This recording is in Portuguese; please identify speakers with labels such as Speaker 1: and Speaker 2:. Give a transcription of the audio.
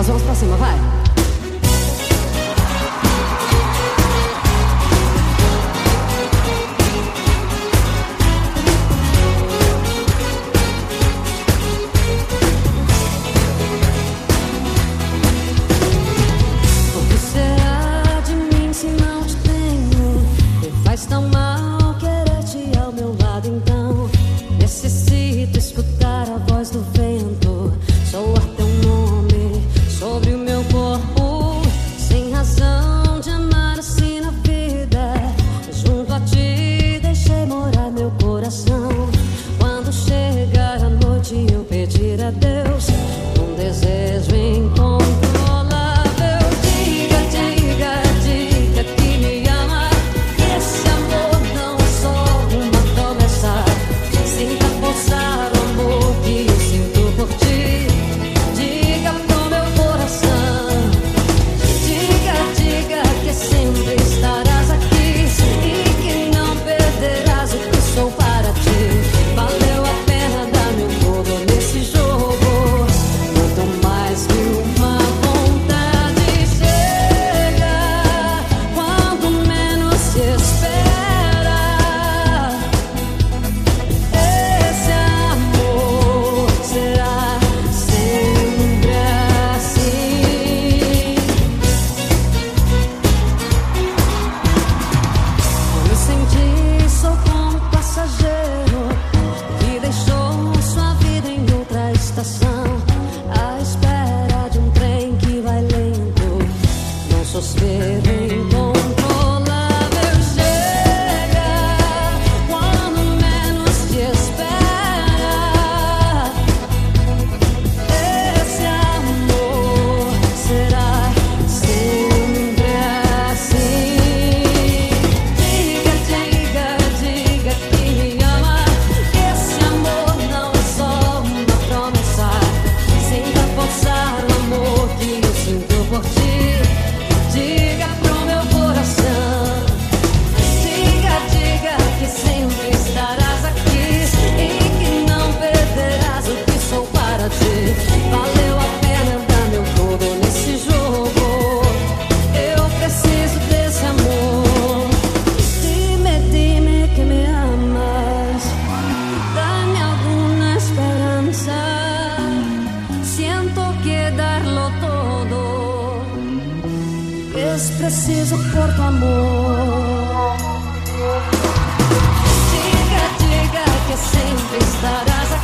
Speaker 1: Nós vamos pra cima, vai. O que será de mim se não te tenho? Me faz tão mal querer te ao meu lado. Então preciso por tu amor. Diga, diga que sempre estarás aqui.